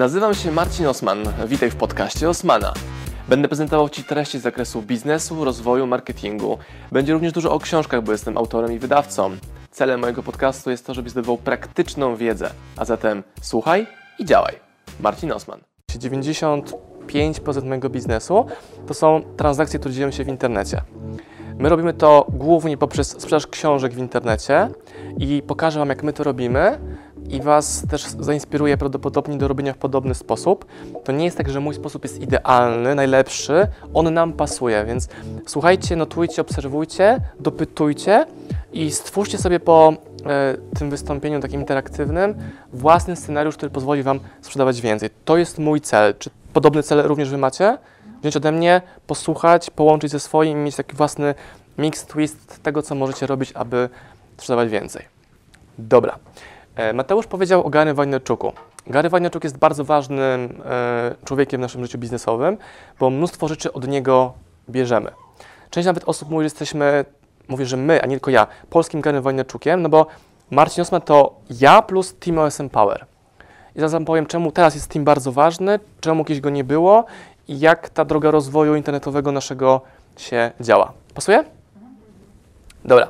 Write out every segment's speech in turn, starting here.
Nazywam się Marcin Osman. Witaj w podcaście Osmana. Będę prezentował Ci treści z zakresu biznesu, rozwoju, marketingu. Będzie również dużo o książkach, bo jestem autorem i wydawcą. Celem mojego podcastu jest to, żebyś zdobywał praktyczną wiedzę. A zatem słuchaj i działaj. Marcin Osman. 95% mojego biznesu to są transakcje, które dzieją się w internecie. My robimy to głównie poprzez sprzedaż książek w internecie i pokażę Wam, jak my to robimy i Was też zainspiruję prawdopodobnie do robienia w podobny sposób. To nie jest tak, że mój sposób jest idealny, najlepszy, on nam pasuje, więc słuchajcie, notujcie, obserwujcie, dopytujcie i stwórzcie sobie po e, tym wystąpieniu takim interaktywnym własny scenariusz, który pozwoli Wam sprzedawać więcej. To jest mój cel. Czy podobny cel również Wy macie? Wziąć ode mnie, posłuchać, połączyć ze swoim i mieć taki własny mix, twist tego, co możecie robić, aby sprzedawać więcej. Dobra. E, Mateusz powiedział o Gary Vaynerchuku. Gary Vaynerchuk jest bardzo ważnym e, człowiekiem w naszym życiu biznesowym, bo mnóstwo rzeczy od niego bierzemy. Część nawet osób mówi, że jesteśmy, mówię, że my, a nie tylko ja, polskim Gary Vaynerchukiem, no bo Marcin Osman to ja plus Team OSM Power. I zaraz wam powiem, czemu teraz jest Team bardzo ważny, czemu kiedyś go nie było i jak ta droga rozwoju internetowego naszego się działa. Pasuje? Dobra.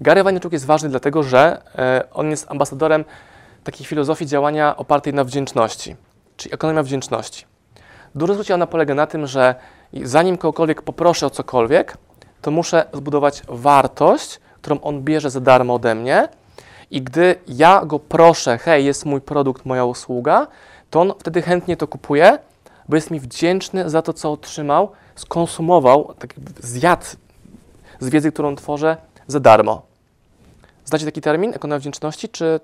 Gary Vaynerchuk jest ważny dlatego, że e, on jest ambasadorem takiej filozofii działania opartej na wdzięczności, czyli ekonomia wdzięczności. Dużo zwróci ona polega na tym, że zanim kogokolwiek poproszę o cokolwiek, to muszę zbudować wartość, którą on bierze za darmo ode mnie i gdy ja go proszę, hej, jest mój produkt, moja usługa, to on wtedy chętnie to kupuje, bo jest mi wdzięczny za to, co otrzymał, skonsumował, tak zjadł z wiedzy, którą tworzę, za darmo. Znacie taki termin, ekonomia wdzięczności, czy...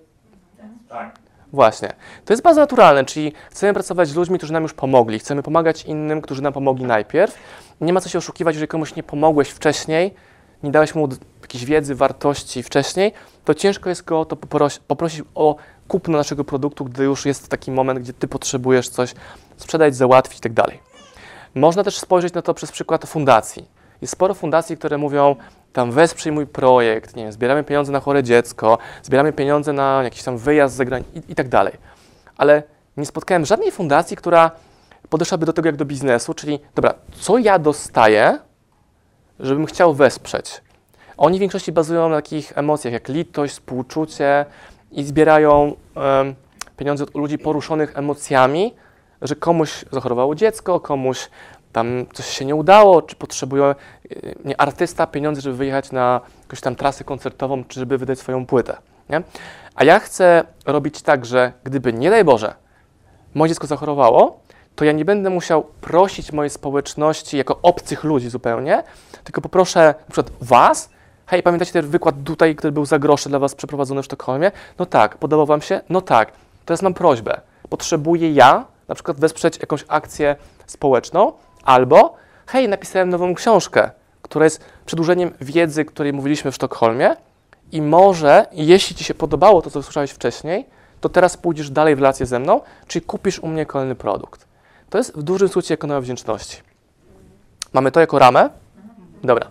Tak. Właśnie. To jest bardzo naturalne, czyli chcemy pracować z ludźmi, którzy nam już pomogli. Chcemy pomagać innym, którzy nam pomogli najpierw. Nie ma co się oszukiwać, jeżeli komuś nie pomogłeś wcześniej, nie dałeś mu jakiejś wiedzy, wartości wcześniej, to ciężko jest go to poprosi, poprosić o kupno naszego produktu, gdy już jest taki moment, gdzie ty potrzebujesz coś sprzedać, załatwić itd. Tak Można też spojrzeć na to przez przykład fundacji. Jest sporo fundacji, które mówią, tam wesprzyj mój projekt, nie wiem, zbieramy pieniądze na chore dziecko, zbieramy pieniądze na jakiś tam wyjazd za i, i tak dalej. Ale nie spotkałem żadnej fundacji, która podeszłaby do tego jak do biznesu, czyli dobra, co ja dostaję, żebym chciał wesprzeć. Oni w większości bazują na takich emocjach jak litość, współczucie i zbierają pieniądze od ludzi poruszonych emocjami, że komuś zachorowało dziecko, komuś tam coś się nie udało, czy potrzebuje nie, artysta pieniądze, żeby wyjechać na jakąś tam trasę koncertową, czy żeby wydać swoją płytę. Nie? A ja chcę robić tak, że gdyby, nie daj Boże, moje dziecko zachorowało, to ja nie będę musiał prosić mojej społeczności jako obcych ludzi zupełnie, tylko poproszę na przykład Was, hej, pamiętacie ten wykład tutaj, który był za grosze dla Was przeprowadzony w Sztokholmie? No tak. Podobał Wam się? No tak. Teraz mam prośbę. Potrzebuję ja na przykład wesprzeć jakąś akcję społeczną, Albo, hej, napisałem nową książkę, która jest przedłużeniem wiedzy, której mówiliśmy w Sztokholmie i może, jeśli Ci się podobało to, co słyszałeś wcześniej, to teraz pójdziesz dalej w relację ze mną, czyli kupisz u mnie kolejny produkt. To jest w dużym skrócie ekonomia wdzięczności. Mamy to jako ramę? Dobra.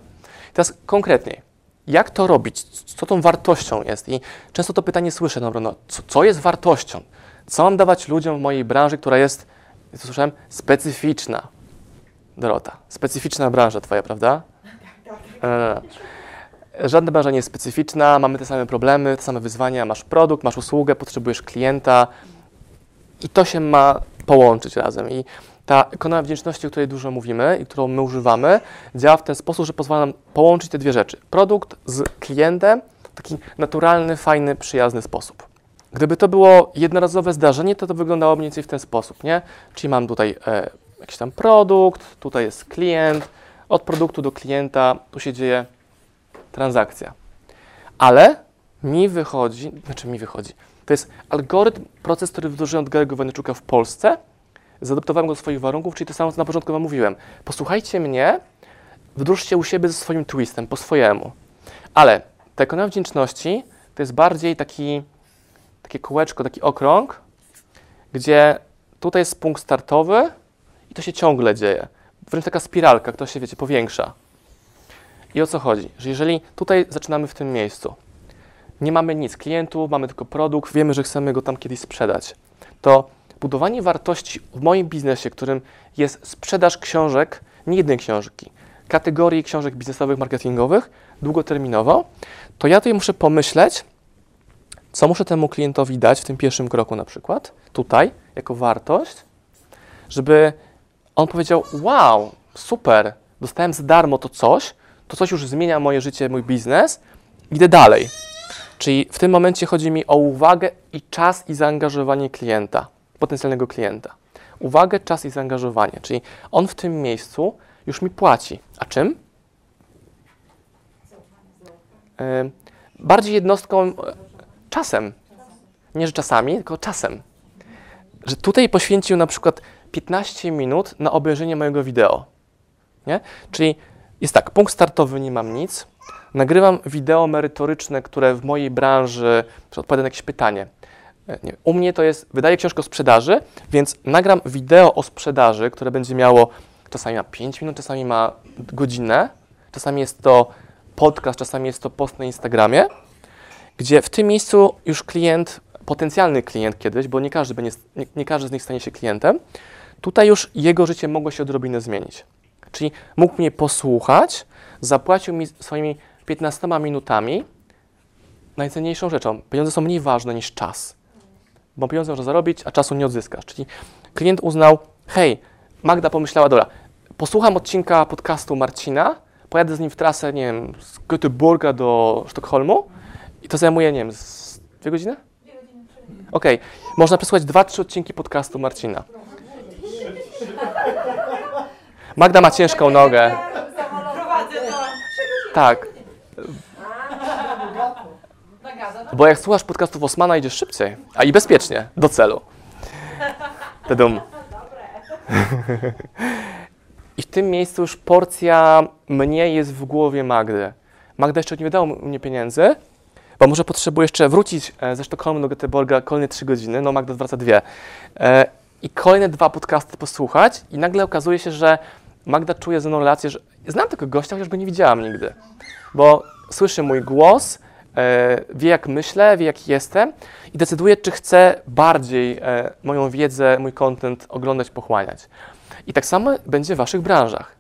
Teraz konkretniej. Jak to robić? Co tą wartością jest? I często to pytanie słyszę, no, no co, co jest wartością? Co mam dawać ludziom w mojej branży, która jest, słyszałem, specyficzna, Dorota, specyficzna branża Twoja, prawda? Tak, tak. Żadna branża nie jest specyficzna, mamy te same problemy, te same wyzwania. Masz produkt, masz usługę, potrzebujesz klienta i to się ma połączyć razem. I ta ekonomia wdzięczności, o której dużo mówimy i którą my używamy, działa w ten sposób, że pozwala nam połączyć te dwie rzeczy. Produkt z klientem w taki naturalny, fajny, przyjazny sposób. Gdyby to było jednorazowe zdarzenie, to to wyglądało mniej więcej w ten sposób, nie? Czyli mam tutaj e, jakiś tam produkt, tutaj jest klient, od produktu do klienta, tu się dzieje transakcja. Ale mi wychodzi, znaczy mi wychodzi, to jest algorytm, proces, który wdrożyłem od Gary'ego Waniczuka w Polsce, zaadoptowałem go do swoich warunków, czyli to samo, co na początku Wam mówiłem. Posłuchajcie mnie, wdróżcie u siebie ze swoim twistem, po swojemu. Ale ta ekonomia wdzięczności to jest bardziej taki, takie kółeczko, taki okrąg, gdzie tutaj jest punkt startowy, i to się ciągle dzieje. Wręcz taka spiralka, która się, wiecie, powiększa. I o co chodzi? Że jeżeli tutaj zaczynamy w tym miejscu, nie mamy nic, klientów, mamy tylko produkt, wiemy, że chcemy go tam kiedyś sprzedać, to budowanie wartości w moim biznesie, którym jest sprzedaż książek, nie jednej książki, kategorii książek biznesowych, marketingowych, długoterminowo, to ja tutaj muszę pomyśleć, co muszę temu klientowi dać w tym pierwszym kroku na przykład, tutaj, jako wartość, żeby on powiedział, wow, super, dostałem za darmo to coś, to coś już zmienia moje życie, mój biznes, idę dalej. Czyli w tym momencie chodzi mi o uwagę i czas i zaangażowanie klienta, potencjalnego klienta. Uwagę, czas i zaangażowanie, czyli on w tym miejscu już mi płaci. A czym? Bardziej jednostką, czasem. Nie, że czasami, tylko czasem. Że tutaj poświęcił na przykład 15 minut na obejrzenie mojego wideo. Nie? Czyli jest tak, punkt startowy, nie mam nic. Nagrywam wideo merytoryczne, które w mojej branży odpowiada na jakieś pytanie. E, nie, u mnie to jest, wydaję książkę o sprzedaży, więc nagram wideo o sprzedaży, które będzie miało, czasami ma 5 minut, czasami ma godzinę, czasami jest to podcast, czasami jest to post na Instagramie, gdzie w tym miejscu już klient, potencjalny klient kiedyś, bo nie każdy, będzie, nie, nie każdy z nich stanie się klientem, tutaj już jego życie mogło się odrobinę zmienić. Czyli mógł mnie posłuchać, zapłacił mi swoimi 15 minutami najcenniejszą rzeczą. Pieniądze są mniej ważne niż czas, bo pieniądze można zarobić, a czasu nie odzyskasz. Czyli klient uznał, hej, Magda pomyślała, dobra, posłucham odcinka podcastu Marcina, pojadę z nim w trasę, nie wiem, z Göteborga do Sztokholmu i to zajmuje, nie wiem, z dwie godziny? Okej, okay. można przesłuchać dwa, trzy odcinki podcastu Marcina. Magda ma ciężką nogę. Tak. Bo jak słuchasz podcastów Osmana, idziesz szybciej, a i bezpiecznie, do celu. Tadum. I w tym miejscu już porcja mnie jest w głowie Magdy. Magda jeszcze nie wydała mnie pieniędzy, bo może potrzebuje jeszcze wrócić e, ze Sztokholmu do Göteborga kolejne trzy godziny, no Magda zwraca dwie. E, I kolejne dwa podcasty posłuchać i nagle okazuje się, że Magda czuje ze mną relację, że znam tego gościa, chociaż go nie widziałam nigdy, bo słyszy mój głos, e, wie jak myślę, wie jak jestem i decyduje, czy chce bardziej e, moją wiedzę, mój content oglądać, pochłaniać. I tak samo będzie w Waszych branżach.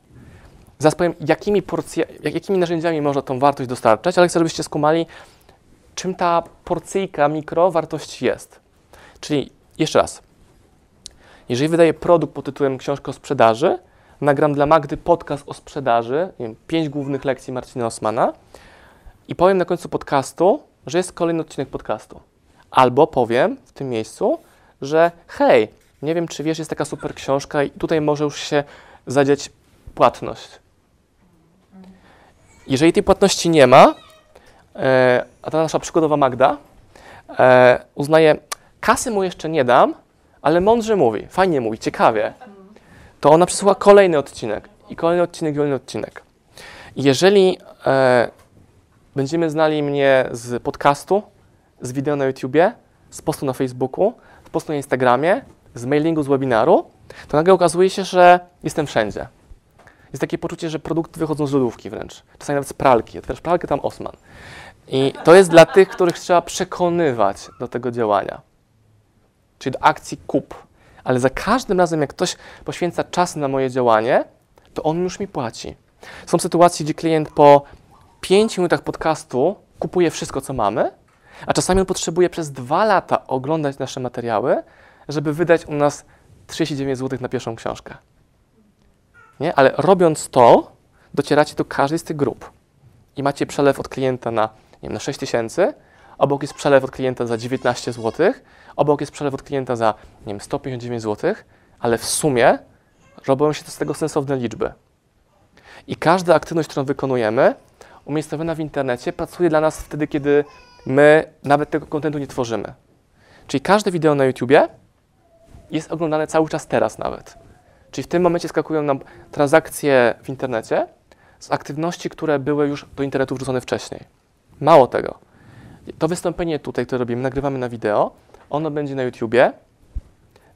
Zaraz powiem, jakimi, porcja, jakimi narzędziami można tą wartość dostarczać, ale chcę, żebyście skumali, czym ta porcyjka mikro wartości jest. Czyli jeszcze raz, jeżeli wydaję produkt pod tytułem książka o sprzedaży, nagram dla Magdy podcast o sprzedaży, nie wiem, pięć głównych lekcji Marcina Osmana i powiem na końcu podcastu, że jest kolejny odcinek podcastu. Albo powiem w tym miejscu, że hej, nie wiem, czy wiesz, jest taka super książka i tutaj może już się zadziać płatność. Jeżeli tej płatności nie ma, e, a ta nasza przykładowa Magda e, uznaje, kasy mu jeszcze nie dam, ale mądrze mówi, fajnie mówi, ciekawie, to ona przesyła kolejny odcinek i kolejny odcinek, i kolejny odcinek. jeżeli e, będziemy znali mnie z podcastu, z wideo na YouTubie, z postu na Facebooku, z postu na Instagramie, z mailingu, z webinaru, to nagle okazuje się, że jestem wszędzie. Jest takie poczucie, że produkty wychodzą z lodówki wręcz. Czasami nawet z pralki. Otwierasz pralkę, tam Osman. I to jest dla tych, których trzeba przekonywać do tego działania. Czyli do akcji kup. Ale za każdym razem, jak ktoś poświęca czas na moje działanie, to on już mi płaci. Są sytuacje, gdzie klient po 5 minutach podcastu kupuje wszystko, co mamy, a czasami on potrzebuje przez dwa lata oglądać nasze materiały, żeby wydać u nas 39 zł na pierwszą książkę. Nie? Ale robiąc to, docieracie do każdej z tych grup i macie przelew od klienta na, nie wiem, na 6 tysięcy, obok jest przelew od klienta za 19 zł, obok jest przelew od klienta za, nie wiem, 159 zł, ale w sumie robią się z tego sensowne liczby. I każda aktywność, którą wykonujemy, umiejscowiona w internecie, pracuje dla nas wtedy, kiedy my nawet tego kontentu nie tworzymy. Czyli każde wideo na YouTubie jest oglądane cały czas teraz nawet. Czyli w tym momencie skakują nam transakcje w internecie z aktywności, które były już do internetu wrzucone wcześniej. Mało tego. To wystąpienie tutaj, które robimy, nagrywamy na wideo, ono będzie na YouTubie,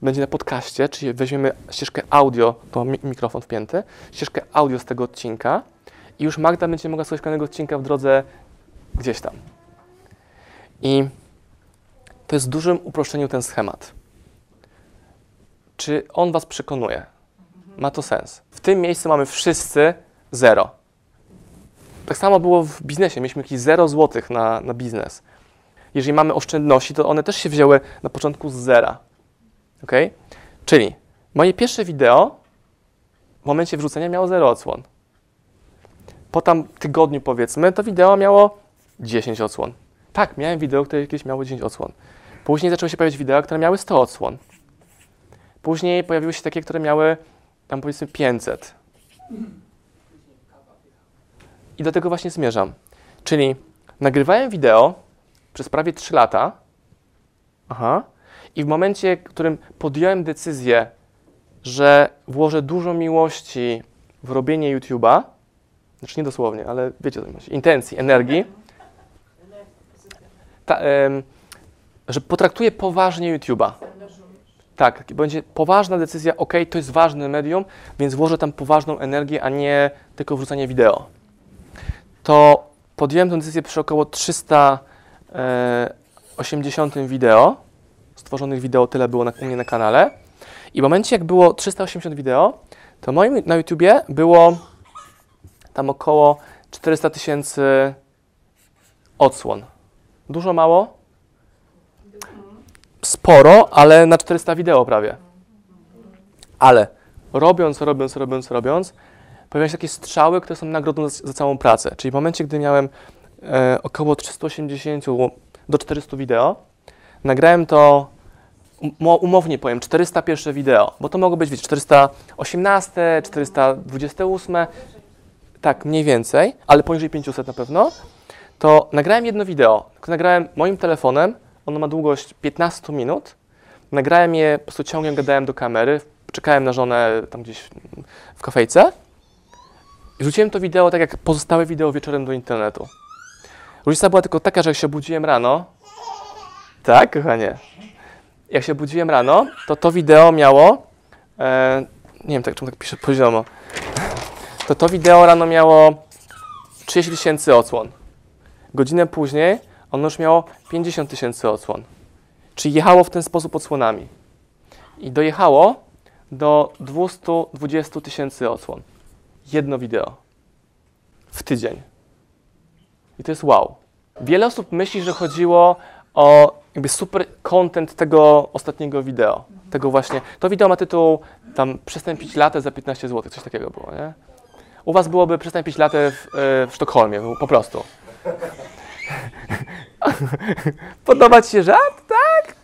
będzie na podcaście, czyli weźmiemy ścieżkę audio, to mikrofon wpięty, ścieżkę audio z tego odcinka i już Magda będzie mogła słuchać kolejnego odcinka w drodze gdzieś tam. I to jest w dużym uproszczeniu ten schemat. czy on was przekonuje. Ma to sens. W tym miejscu mamy wszyscy zero. Tak samo było w biznesie. Mieliśmy jakieś 0 złotych na, na biznes. Jeżeli mamy oszczędności, to one też się wzięły na początku z zera. Ok? Czyli moje pierwsze wideo w momencie wrzucenia miało 0 odsłon. Po tam tygodniu powiedzmy, to wideo miało 10 odsłon. Tak, miałem wideo, które kiedyś miało 10 odsłon. Później zaczęły się pojawiać wideo, które miały 100 odsłon. Później pojawiły się takie, które miały tam powiedzmy 500. I do tego właśnie zmierzam. Czyli nagrywałem wideo przez prawie 3 lata. Aha. I w momencie, w którym podjąłem decyzję, że włożę dużo miłości w robienie YouTube'a, znaczy nie dosłownie, ale wiecie co chodzi, intencji, energii, ta, em, że potraktuję poważnie YouTube'a. Tak, będzie poważna decyzja, ok, to jest ważne medium, więc włożę tam poważną energię, a nie tylko wrzucanie wideo. To podjąłem tę decyzję przy około 380 wideo, stworzonych wideo tyle było na, u mnie na kanale. I w momencie, jak było 380 wideo, to moim na YouTubie było tam około 400 tysięcy odsłon. Dużo, mało? Sporo, ale na 400 wideo prawie. Ale robiąc, robiąc, robiąc, robiąc, pojawiają się takie strzały, które są nagrodą za, za całą pracę. Czyli w momencie, gdy miałem e, około 380 do 400 wideo, nagrałem to um- umownie powiem, 400 pierwsze wideo, bo to mogło być, wiecie, 418, 428, tak, mniej więcej, ale poniżej 500 na pewno, to nagrałem jedno wideo, nagrałem moim telefonem, ono ma długość 15 minut, nagrałem je, po prostu ciągiem gadałem do kamery, czekałem na żonę tam gdzieś w kafejce rzuciłem to wideo tak jak pozostałe wideo wieczorem do internetu. Różnica była tylko taka, że jak się obudziłem rano, tak, kochanie, jak się budziłem rano, to to wideo miało, e, nie wiem tak, czemu tak piszę poziomo, to to wideo rano miało 30 tysięcy odsłon. Godzinę później ono już miało 50 tysięcy odsłon. Czyli jechało w ten sposób odsłonami. I dojechało do 220 tysięcy odsłon. Jedno wideo. W tydzień. I to jest wow. Wiele osób myśli, że chodziło o jakby super content tego ostatniego wideo. Tego właśnie. To wideo ma tytuł tam przestań pić latę za 15 zł, coś takiego było, nie? U was byłoby przestań pić latę w, e, w Sztokholmie, po prostu. Podoba ci się żart? Tak?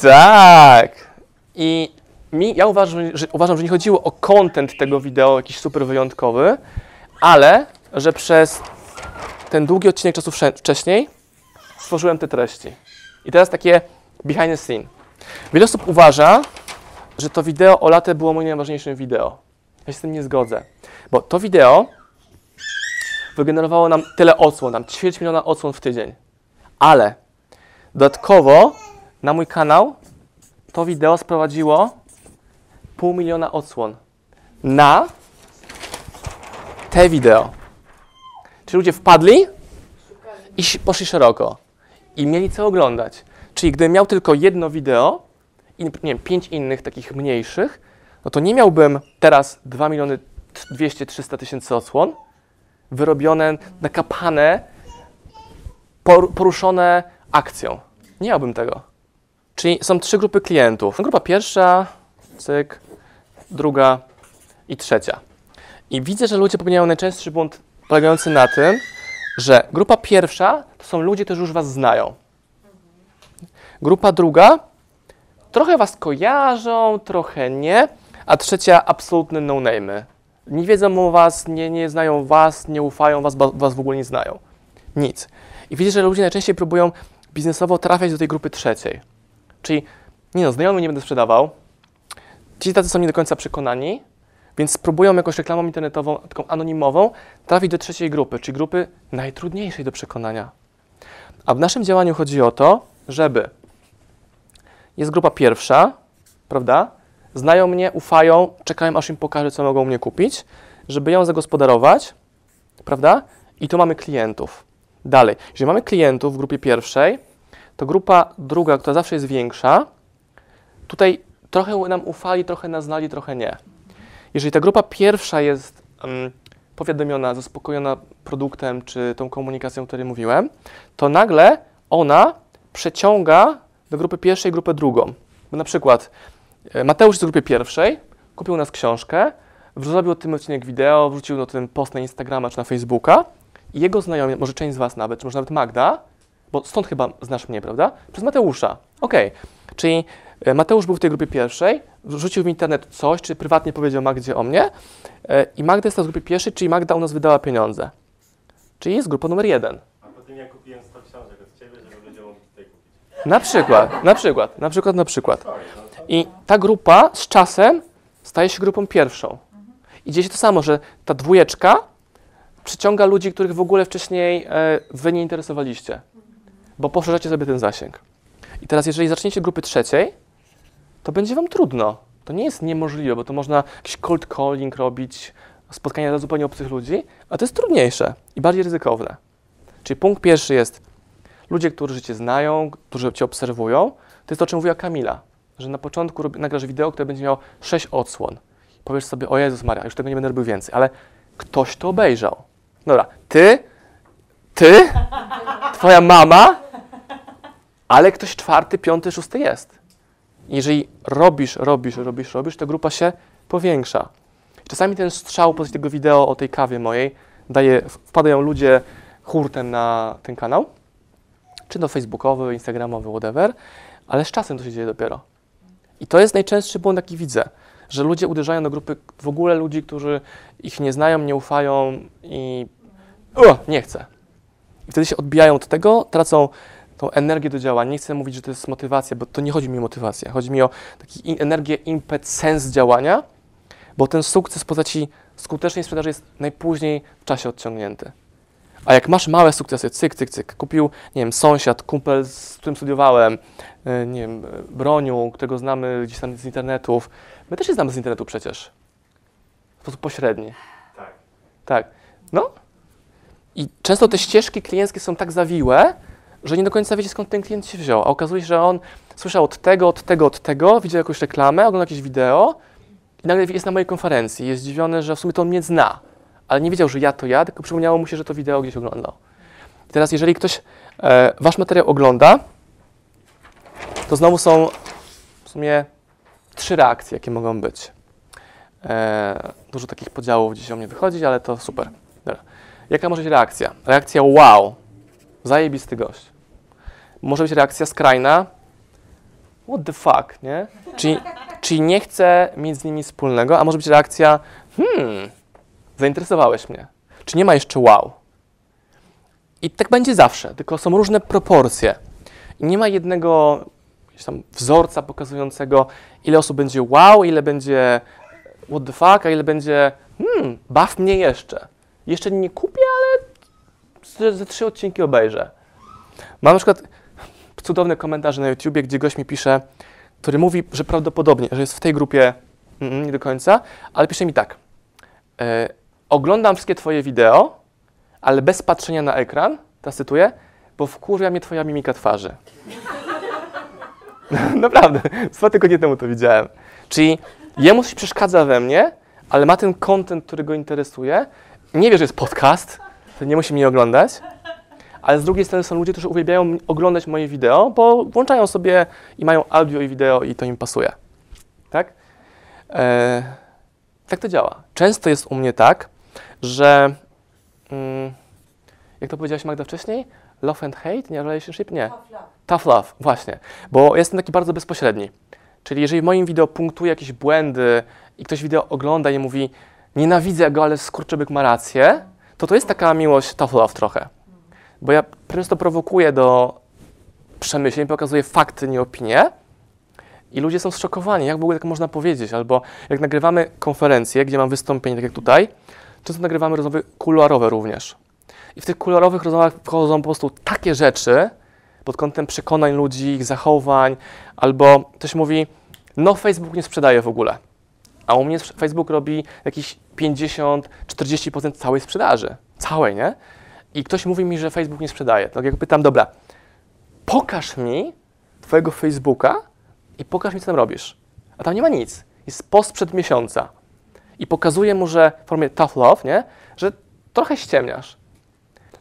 Tak. I mi, ja uważam że, uważam, że nie chodziło o content tego wideo jakiś super wyjątkowy, ale że przez ten długi odcinek czasu wcześniej stworzyłem te treści. I teraz takie behind the scene. Wiele osób uważa, że to wideo o latę było moim najważniejszym wideo. Ja się z tym nie zgodzę, bo to wideo wygenerowało nam tyle odsłon, nam ćwierć miliona odsłon w tydzień. Ale dodatkowo na mój kanał to wideo sprowadziło pół miliona odsłon na te wideo. Czyli ludzie wpadli i poszli szeroko. I mieli co oglądać. Czyli gdybym miał tylko jedno wideo i nie wiem, pięć innych takich mniejszych, no to nie miałbym teraz 2 miliony 200-300 tysięcy odsłon, wyrobione, nakapane, por- poruszone akcją. Nie miałbym tego. Czyli są trzy grupy klientów. Grupa pierwsza, cyk, druga i trzecia. I widzę, że ludzie popełniają najczęstszy błąd polegający na tym, że grupa pierwsza to są ludzie, którzy już Was znają. Grupa druga trochę Was kojarzą, trochę nie, a trzecia absolutne no-name'y. Nie wiedzą o Was, nie, nie znają Was, nie ufają Was, Was w ogóle nie znają. Nic. I widzę, że ludzie najczęściej próbują biznesowo trafiać do tej grupy trzeciej. Czyli, nie no, znajomym nie będę sprzedawał, ci tacy są nie do końca przekonani, więc spróbują jakąś reklamą internetową, taką anonimową, trafić do trzeciej grupy, czyli grupy najtrudniejszej do przekonania. A w naszym działaniu chodzi o to, żeby jest grupa pierwsza, prawda? Znają mnie, ufają, czekają aż im pokażę, co mogą mnie kupić, żeby ją zagospodarować, prawda? I tu mamy klientów. Dalej, jeżeli mamy klientów w grupie pierwszej, to grupa druga, która zawsze jest większa, tutaj trochę nam ufali, trochę nas znali, trochę nie. Jeżeli ta grupa pierwsza jest um, powiadomiona, zaspokojona produktem czy tą komunikacją, o której mówiłem, to nagle ona przeciąga do grupy pierwszej grupę drugą. Bo na przykład e, Mateusz w grupie pierwszej, kupił u nas książkę, zrobił o tym odcinek wideo, wrzucił o tym post na Instagrama czy na Facebooka i jego znajomi, może część z Was nawet, czy może nawet Magda, bo stąd chyba znasz mnie, prawda? Przez Mateusza. Okej, okay. czyli Mateusz był w tej grupie pierwszej, wrzucił w internet coś, czy prywatnie powiedział Magdzie o mnie e, i Magda jest w grupie pierwszej, czyli Magda u nas wydała pieniądze. Czyli jest grupa numer jeden. A po tym ja kupiłem 100 książek od Ciebie, żeby ludzie mogli tutaj kupić. Na przykład, na przykład, na przykład, na przykład. I ta grupa z czasem staje się grupą pierwszą. I dzieje się to samo, że ta dwójeczka przyciąga ludzi, których w ogóle wcześniej e, wy nie interesowaliście, bo poszerzacie sobie ten zasięg. I teraz, jeżeli zaczniecie grupy trzeciej, to będzie wam trudno. To nie jest niemożliwe, bo to można jakiś cold calling robić, spotkania dla zupełnie obcych ludzi, a to jest trudniejsze i bardziej ryzykowne. Czyli punkt pierwszy jest ludzie, którzy cię znają, którzy cię obserwują. To jest to, o czym mówiła Kamila, że na początku nagrasz wideo, które będzie miało sześć odsłon. Powiesz sobie, o Jezus Maria, już tego nie będę robił więcej, ale ktoś to obejrzał. Dobra, ty, ty, twoja mama, ale ktoś czwarty, piąty, szósty jest. Jeżeli robisz, robisz, robisz, robisz, to grupa się powiększa. Czasami ten strzał po tego wideo o tej kawie mojej daje, wpadają ludzie hurtem na ten kanał, czy to facebookowy, instagramowy, whatever, ale z czasem to się dzieje dopiero. I to jest najczęstszy błąd, jaki widzę, że ludzie uderzają do grupy w ogóle ludzi, którzy ich nie znają, nie ufają i o, nie chcę. I wtedy się odbijają od tego, tracą tą energię do działania. Nie chcę mówić, że to jest motywacja, bo to nie chodzi mi o motywację. Chodzi mi o taki energię, impet, sens działania, bo ten sukces w postaci skutecznej sprzedaży jest najpóźniej w czasie odciągnięty. A jak masz małe sukcesy, cyk, cyk, cyk, kupił, nie wiem, sąsiad, kumpel, z którym studiowałem, e, nie wiem, broniu, którego znamy gdzieś tam z internetów. My też się znamy z internetu przecież. W sposób pośredni. Tak. Tak. No. I często te ścieżki klienckie są tak zawiłe, że nie do końca wiecie, skąd ten klient się wziął. A okazuje się, że on słyszał od tego, od tego, od tego, widział jakąś reklamę, oglądał jakieś wideo i nagle jest na mojej konferencji. Jest zdziwiony, że w sumie to on mnie zna, ale nie wiedział, że ja to ja, tylko przypomniało mu się, że to wideo gdzieś oglądał. I teraz, jeżeli ktoś e, wasz materiał ogląda, to znowu są w sumie trzy reakcje, jakie mogą być. E, dużo takich podziałów gdzieś o mnie wychodzi, ale to super. Dobra. Jaka może być reakcja? Reakcja wow, zajebisty gość. Może być reakcja skrajna, what the fuck, nie? Czyli, czyli nie chcę mieć z nimi wspólnego, a może być reakcja, hmm, zainteresowałeś mnie. Czy nie ma jeszcze wow? I tak będzie zawsze, tylko są różne proporcje. I nie ma jednego tam wzorca pokazującego, ile osób będzie wow, ile będzie what the fuck, a ile będzie hmm, baw mnie jeszcze. Jeszcze nie kupię, ale ze, ze trzy odcinki obejrzę. Mam na przykład cudowne komentarze na YouTubie, gdzie gość mi pisze, który mówi, że prawdopodobnie, że jest w tej grupie mm, nie do końca, ale pisze mi tak. E, oglądam wszystkie Twoje wideo, ale bez patrzenia na ekran, teraz cytuję, bo wkurwia mnie Twoja mimika twarzy. Naprawdę, dwa tygodnie temu to widziałem. Czyli jemu coś przeszkadza we mnie, ale ma ten content, który go interesuje. Nie wie, że jest podcast, to nie musi mnie oglądać. Ale z drugiej strony są ludzie, którzy uwielbiają oglądać moje wideo, bo włączają sobie i mają audio i wideo i to im pasuje. Tak? E, tak to działa. Często jest u mnie tak, że mm, jak to powiedziałaś Magda wcześniej? Love and hate? Nie, relationship? Nie. Tough love. Tough love, właśnie. Bo jestem taki bardzo bezpośredni. Czyli jeżeli w moim wideo punktuje jakieś błędy i ktoś wideo ogląda i mówi nienawidzę go, ale skurczybyk ma rację, to to jest taka miłość tough love trochę. Bo ja często prowokuję do przemyśleń, pokazuję fakty, nie opinie i ludzie są zszokowani, jak w ogóle tak można powiedzieć. Albo jak nagrywamy konferencje, gdzie mam wystąpienie, tak jak tutaj, często nagrywamy rozmowy kuluarowe również. I w tych kuluarowych rozmowach wchodzą po prostu takie rzeczy pod kątem przekonań ludzi, ich zachowań, albo ktoś mówi, no Facebook nie sprzedaje w ogóle. A u mnie Facebook robi jakieś 50-40% całej sprzedaży. Całej, nie? I ktoś mówi mi, że Facebook nie sprzedaje. To jak pytam, dobra, pokaż mi Twojego Facebooka i pokaż mi, co tam robisz. A tam nie ma nic. Jest post przed miesiąca. I pokazuje mu, że w formie tough love, nie? że trochę ściemniasz.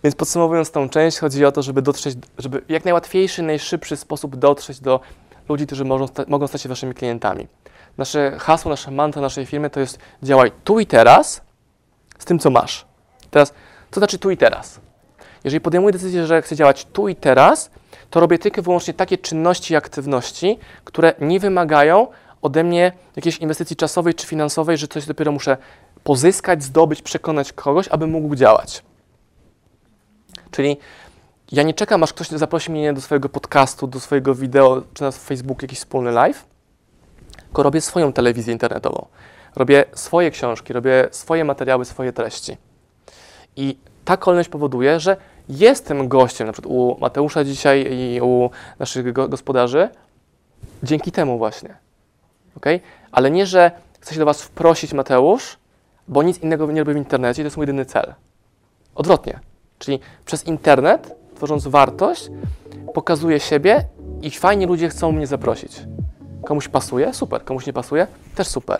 Więc podsumowując tą część, chodzi o to, żeby dotrzeć, żeby jak najłatwiejszy, najszybszy sposób dotrzeć do ludzi, którzy mogą, sta- mogą stać się waszymi klientami. Nasze hasło, nasza mantra naszej firmy to jest działaj tu i teraz z tym, co masz. Teraz, co znaczy tu i teraz? Jeżeli podejmuję decyzję, że chcę działać tu i teraz, to robię tylko i wyłącznie takie czynności i aktywności, które nie wymagają ode mnie jakiejś inwestycji czasowej czy finansowej, że coś dopiero muszę pozyskać, zdobyć, przekonać kogoś, aby mógł działać. Czyli ja nie czekam, aż ktoś zaprosi mnie do swojego podcastu, do swojego wideo, czy na Facebook jakiś wspólny live, tylko robię swoją telewizję internetową. Robię swoje książki, robię swoje materiały, swoje treści. I ta kolejność powoduje, że jestem gościem, na przykład u Mateusza dzisiaj i u naszych go- gospodarzy, dzięki temu właśnie. ok? Ale nie, że chcę się do Was wprosić, Mateusz, bo nic innego nie robię w internecie, to jest mój jedyny cel. Odwrotnie. Czyli przez internet, tworząc wartość, pokazuję siebie i fajnie ludzie chcą mnie zaprosić. Komuś pasuje? Super. Komuś nie pasuje? Też super.